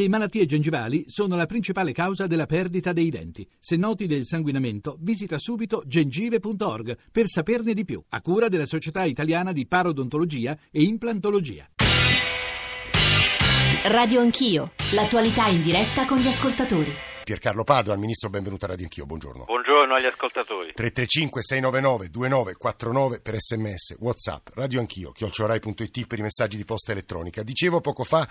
Le malattie gengivali sono la principale causa della perdita dei denti. Se noti del sanguinamento, visita subito gengive.org per saperne di più, a cura della Società Italiana di Parodontologia e Implantologia. Radio Anch'io, l'attualità in diretta con gli ascoltatori. Piercarlo Pado, al ministro, benvenuto a Radio Anch'io, buongiorno. Buongiorno agli ascoltatori. 335-699-2949 per sms, whatsapp, radio anch'io, chiocciorai.it per i messaggi di posta elettronica. Dicevo poco fa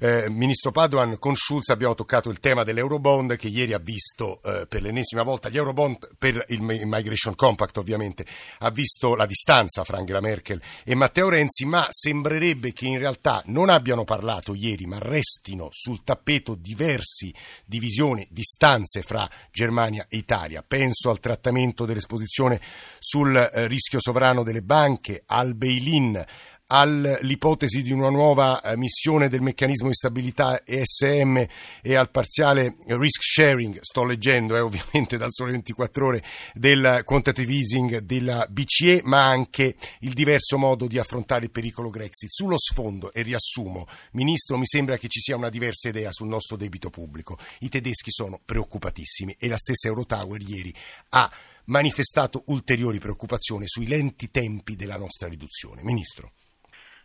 eh, Ministro Padoan, con Schulz abbiamo toccato il tema dell'Eurobond che ieri ha visto eh, per l'ennesima volta gli Eurobond per il Migration Compact ovviamente, ha visto la distanza fra Angela Merkel e Matteo Renzi, ma sembrerebbe che in realtà non abbiano parlato ieri, ma restino sul tappeto diversi divisioni, distanze fra Germania e Italia. Penso al trattamento dell'esposizione sul eh, rischio sovrano delle banche, al bail-in, all'ipotesi di una nuova eh, missione del meccanismo di stabilità ESM e al parziale risk sharing, sto leggendo eh, ovviamente dal sole 24 ore, del quantitative easing della BCE, ma anche il diverso modo di affrontare il pericolo Grexit. Sullo sfondo, e riassumo, Ministro, mi sembra che ci sia una diversa idea sul nostro debito pubblico. I tedeschi sono preoccupatissimi e la stessa Eurotower ieri ha manifestato ulteriori preoccupazioni sui lenti tempi della nostra riduzione. Ministro.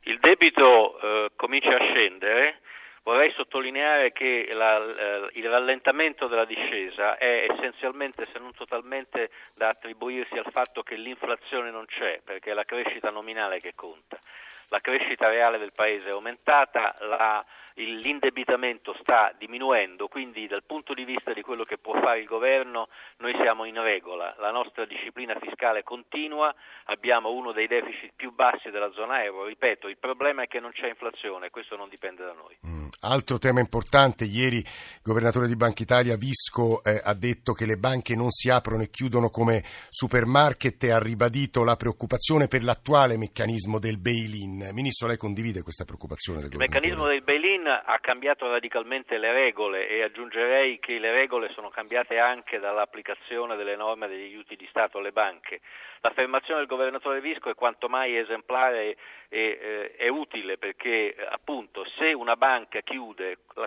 Il debito eh, comincia a scendere, vorrei sottolineare che la, eh, il rallentamento della discesa è essenzialmente, se non totalmente, da attribuirsi al fatto che l'inflazione non c'è, perché è la crescita nominale che conta. La crescita reale del Paese è aumentata, la l'indebitamento sta diminuendo, quindi dal punto di vista di quello che può fare il governo noi siamo in regola, la nostra disciplina fiscale continua, abbiamo uno dei deficit più bassi della zona euro, ripeto, il problema è che non c'è inflazione, questo non dipende da noi. Mm. Altro tema importante, ieri il governatore di Banca Italia Visco eh, ha detto che le banche non si aprono e chiudono come supermarket e ha ribadito la preoccupazione per l'attuale meccanismo del bail-in. Ministro, lei condivide questa preoccupazione del il meccanismo del bail-in ha cambiato radicalmente le regole e aggiungerei che le regole sono cambiate anche dall'applicazione delle norme degli aiuti di Stato alle banche. L'affermazione del governatore Visco è quanto mai esemplare e eh, è utile perché appunto se una banca chiude,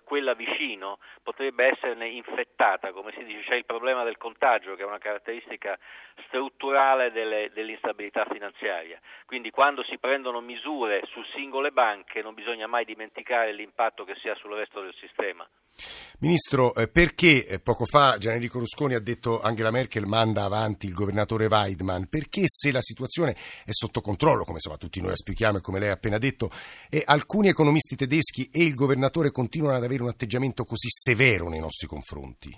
quella vicino potrebbe esserne infettata, come si dice, c'è il problema del contagio che è una caratteristica strutturale delle, dell'instabilità finanziaria. Quindi quando si prendono misure su singole banche non bisogna mai dimenticare l'impatto che si ha sul resto del sistema. Ministro, eh, perché eh, poco fa Gianenrico Rusconi ha detto Angela Merkel manda avanti il governatore Weidmann? Perché se la situazione è sotto controllo, come insomma tutti noi auspichiamo e come lei ha appena detto, e alcuni economisti tedeschi e il governatore continuano ad avere un atteggiamento così severo nei nostri confronti?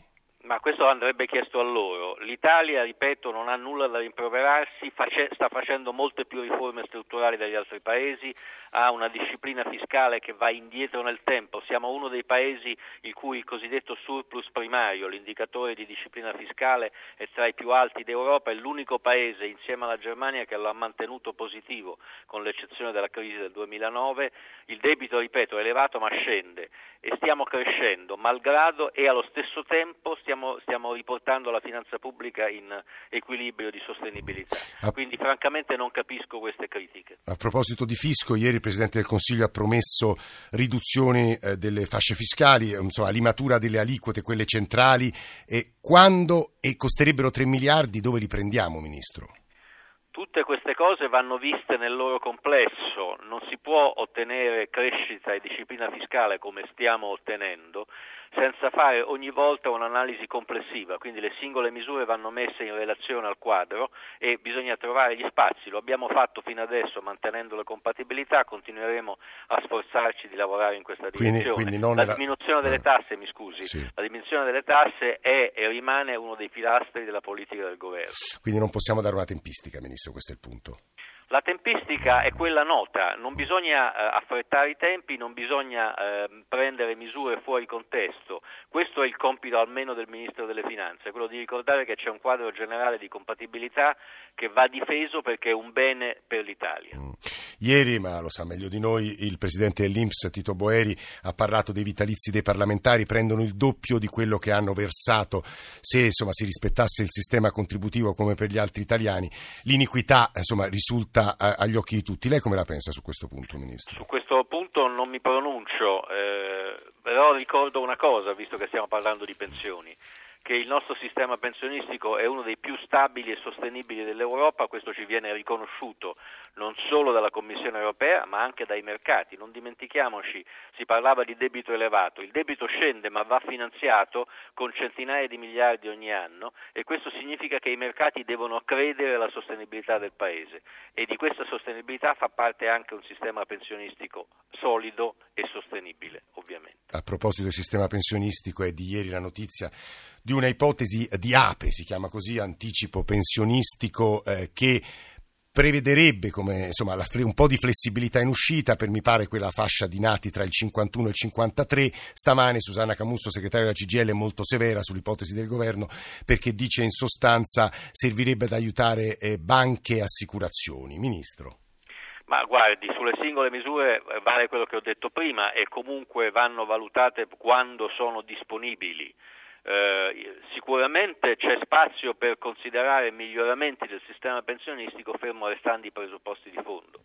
Ma questo andrebbe chiesto a loro. L'Italia, ripeto, non ha nulla da rimproverarsi, face, sta facendo molte più riforme strutturali degli altri paesi, ha una disciplina fiscale che va indietro nel tempo. Siamo uno dei paesi il cui il cosiddetto surplus primario, l'indicatore di disciplina fiscale, è tra i più alti d'Europa, è l'unico paese insieme alla Germania che lo ha mantenuto positivo, con l'eccezione della crisi del 2009. Il debito, ripeto, è elevato ma scende e stiamo crescendo, malgrado e allo stesso tempo stiamo, stiamo, riportando la finanza pubblica in equilibrio di sostenibilità. Quindi francamente non capisco queste critiche. A proposito di fisco, ieri il Presidente del Consiglio ha promesso riduzioni eh, delle fasce fiscali, insomma limatura delle aliquote, quelle centrali, e quando e costerebbero 3 miliardi, dove li prendiamo, Ministro? Tutte queste cose vanno viste nel loro complesso, non si può ottenere crescita e disciplina fiscale come stiamo ottenendo senza fare ogni volta un'analisi complessiva, quindi le singole misure vanno messe in relazione al quadro e bisogna trovare gli spazi, lo abbiamo fatto fino adesso mantenendo le compatibilità, continueremo a sforzarci di lavorare in questa direzione. Quindi, quindi la diminuzione delle tasse, mi scusi, sì. la diminuzione delle tasse è e rimane uno dei pilastri della politica del governo. Quindi non possiamo dare una tempistica, Ministro, questo è il punto. La tempistica è quella nota, non bisogna eh, affrettare i tempi, non bisogna eh, prendere misure fuori contesto. Questo è il compito almeno del Ministro delle Finanze, quello di ricordare che c'è un quadro generale di compatibilità che va difeso perché è un bene per l'Italia. Mm. Ieri, ma lo sa meglio di noi, il Presidente dell'Inps, Tito Boeri, ha parlato dei vitalizi dei parlamentari, prendono il doppio di quello che hanno versato se insomma, si rispettasse il sistema contributivo come per gli altri italiani. L'iniquità insomma, risulta sta agli occhi di tutti. Lei come la pensa su questo punto, Ministro? Su questo punto non mi pronuncio. Eh però ricordo una cosa, visto che stiamo parlando di pensioni che il nostro sistema pensionistico è uno dei più stabili e sostenibili dell'Europa, questo ci viene riconosciuto non solo dalla Commissione europea ma anche dai mercati. Non dimentichiamoci, si parlava di debito elevato, il debito scende ma va finanziato con centinaia di miliardi ogni anno e questo significa che i mercati devono credere alla sostenibilità del Paese e di questa sostenibilità fa parte anche un sistema pensionistico solido e sostenibile. A proposito del sistema pensionistico è di ieri la notizia di una ipotesi di APE, si chiama così, anticipo pensionistico, eh, che prevederebbe come, insomma, un po' di flessibilità in uscita per mi pare quella fascia di nati tra il 51 e il 53. Stamane Susanna Camusso, segretaria della CGL, è molto severa sull'ipotesi del governo perché dice in sostanza servirebbe ad aiutare eh, banche e assicurazioni. Ministro. Ma guardi, sulle singole misure eh, vale quello che ho detto prima e comunque vanno valutate quando sono disponibili. Eh, sicuramente c'è spazio per considerare miglioramenti del sistema pensionistico fermo restando i presupposti di fondo.